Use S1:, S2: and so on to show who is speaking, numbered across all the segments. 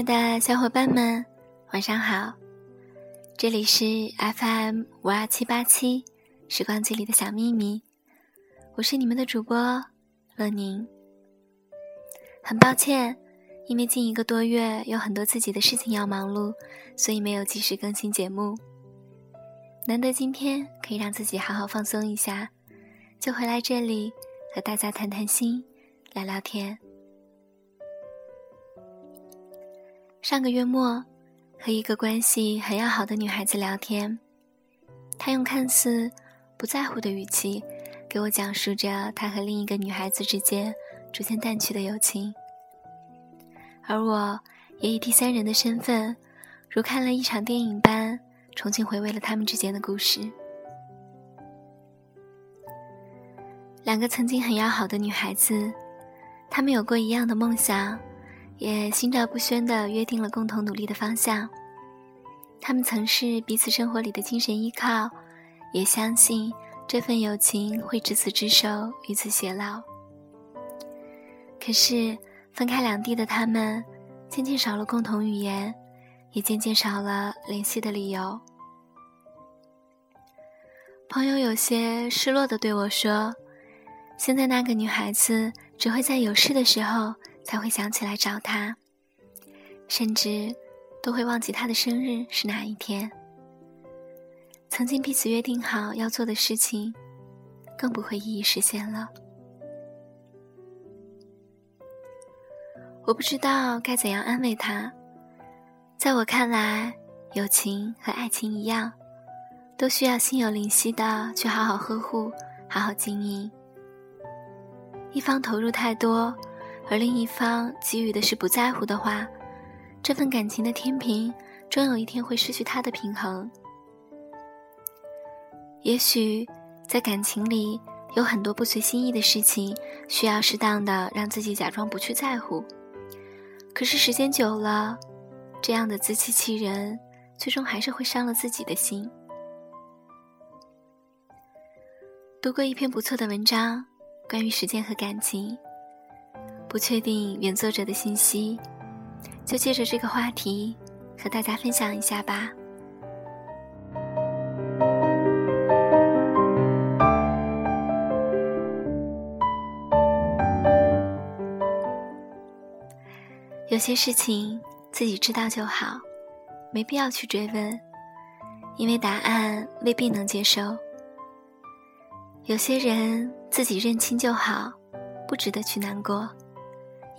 S1: 爱的小伙伴们，晚上好！这里是 FM 五二七八七时光机里的小秘密，我是你们的主播乐宁。很抱歉，因为近一个多月有很多自己的事情要忙碌，所以没有及时更新节目。难得今天可以让自己好好放松一下，就回来这里和大家谈谈心，聊聊天。上个月末，和一个关系很要好的女孩子聊天，她用看似不在乎的语气，给我讲述着她和另一个女孩子之间逐渐淡去的友情，而我也以第三人的身份，如看了一场电影般，重新回味了他们之间的故事。两个曾经很要好的女孩子，她们有过一样的梦想。也心照不宣地约定了共同努力的方向。他们曾是彼此生活里的精神依靠，也相信这份友情会执子之手，与子偕老。可是分开两地的他们，渐渐少了共同语言，也渐渐少了联系的理由。朋友有些失落地对我说：“现在那个女孩子只会在有事的时候。”才会想起来找他，甚至都会忘记他的生日是哪一天。曾经彼此约定好要做的事情，更不会一一实现了。我不知道该怎样安慰他。在我看来，友情和爱情一样，都需要心有灵犀的去好好呵护、好好经营。一方投入太多。而另一方给予的是不在乎的话，这份感情的天平终有一天会失去它的平衡。也许在感情里有很多不随心意的事情，需要适当的让自己假装不去在乎。可是时间久了，这样的自欺欺人，最终还是会伤了自己的心。读过一篇不错的文章，关于时间和感情。不确定原作者的信息，就借着这个话题和大家分享一下吧。有些事情自己知道就好，没必要去追问，因为答案未必能接受。有些人自己认清就好，不值得去难过。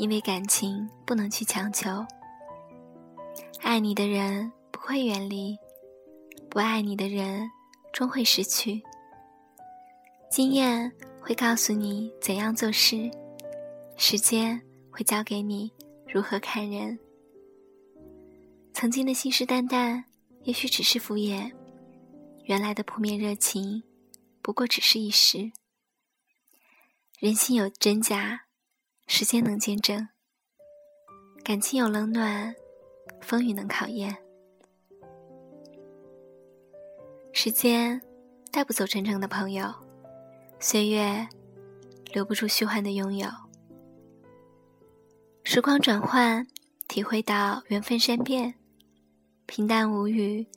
S1: 因为感情不能去强求，爱你的人不会远离，不爱你的人终会失去。经验会告诉你怎样做事，时间会教给你如何看人。曾经的信誓旦旦，也许只是敷衍；原来的扑面热情，不过只是一时。人心有真假。时间能见证，感情有冷暖，风雨能考验。时间带不走真正的朋友，岁月留不住虚幻的拥有。时光转换，体会到缘分善变，平淡无语，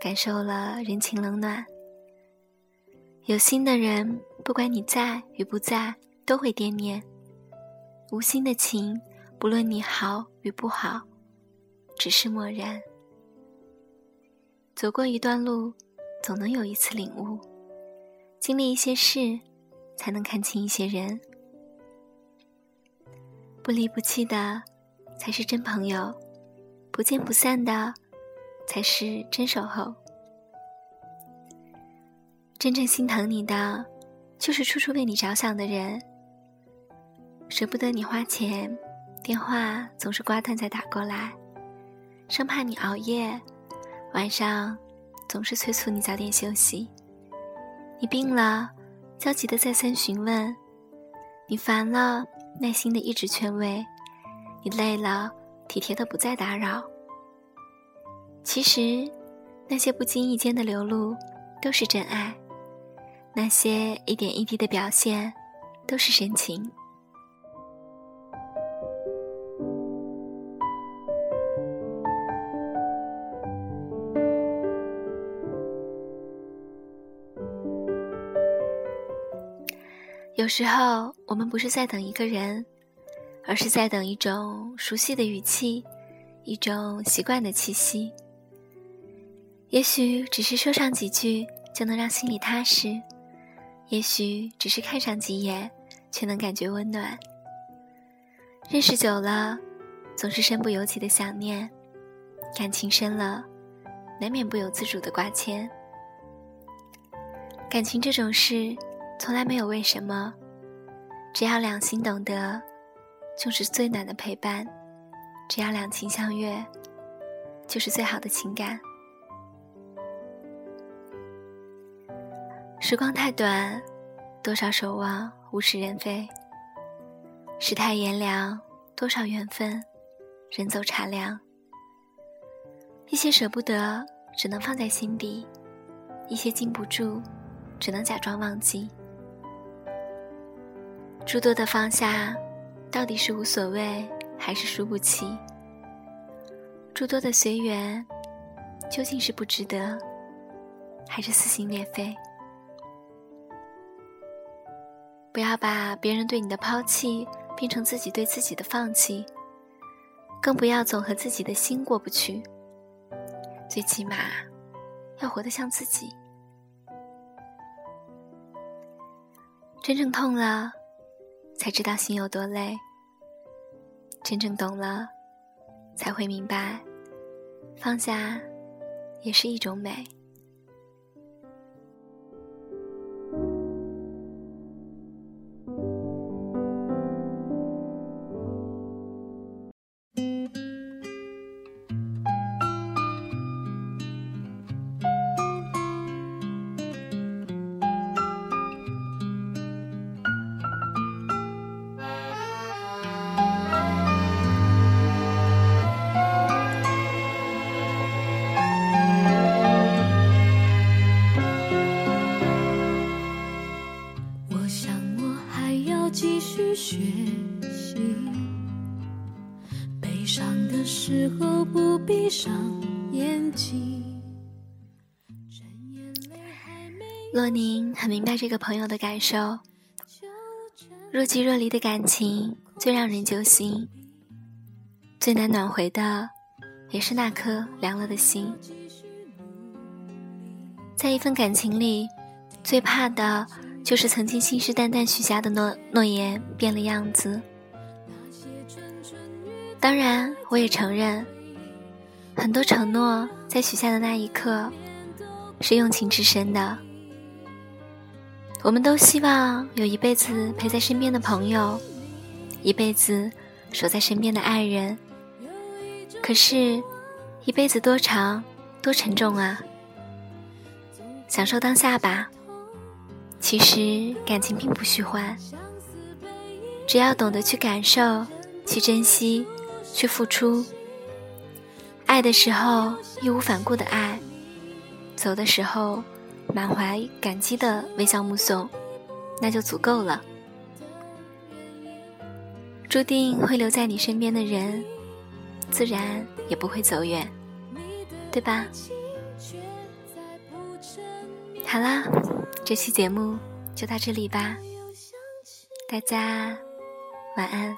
S1: 感受了人情冷暖。有心的人，不管你在与不在，都会惦念。无心的情，不论你好与不好，只是漠然。走过一段路，总能有一次领悟；经历一些事，才能看清一些人。不离不弃的，才是真朋友；不见不散的，才是真守候。真正心疼你的，就是处处为你着想的人。舍不得你花钱，电话总是挂断再打过来，生怕你熬夜，晚上总是催促你早点休息。你病了，焦急的再三询问；你烦了，耐心的一直劝慰；你累了，体贴的不再打扰。其实，那些不经意间的流露，都是真爱；那些一点一滴的表现，都是深情。有时候，我们不是在等一个人，而是在等一种熟悉的语气，一种习惯的气息。也许只是说上几句就能让心里踏实，也许只是看上几眼却能感觉温暖。认识久了，总是身不由己的想念；感情深了，难免不由自主的挂牵。感情这种事。从来没有为什么，只要两心懂得，就是最暖的陪伴；只要两情相悦，就是最好的情感。时光太短，多少守望物是人非；世态炎凉，多少缘分人走茶凉。一些舍不得，只能放在心底；一些禁不住，只能假装忘记。诸多的放下，到底是无所谓还是输不起？诸多的随缘，究竟是不值得，还是撕心裂肺？不要把别人对你的抛弃变成自己对自己的放弃，更不要总和自己的心过不去。最起码，要活得像自己。真正痛了。才知道心有多累，真正懂了，才会明白，放下也是一种美。洛宁很明白这个朋友的感受，若即若离的感情最让人揪心，最难暖回的也是那颗凉了的心。在一份感情里，最怕的就是曾经信誓旦旦许下的诺诺言变了样子。当然，我也承认，很多承诺在许下的那一刻是用情至深的。我们都希望有一辈子陪在身边的朋友，一辈子守在身边的爱人。可是，一辈子多长，多沉重啊！享受当下吧。其实感情并不虚幻，只要懂得去感受、去珍惜、去付出。爱的时候义无反顾的爱，走的时候。满怀感激的微笑目送，那就足够了。注定会留在你身边的人，自然也不会走远，对吧？好啦，这期节目就到这里吧，大家晚安。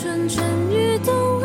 S1: 蠢
S2: 蠢欲动。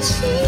S2: Christmas.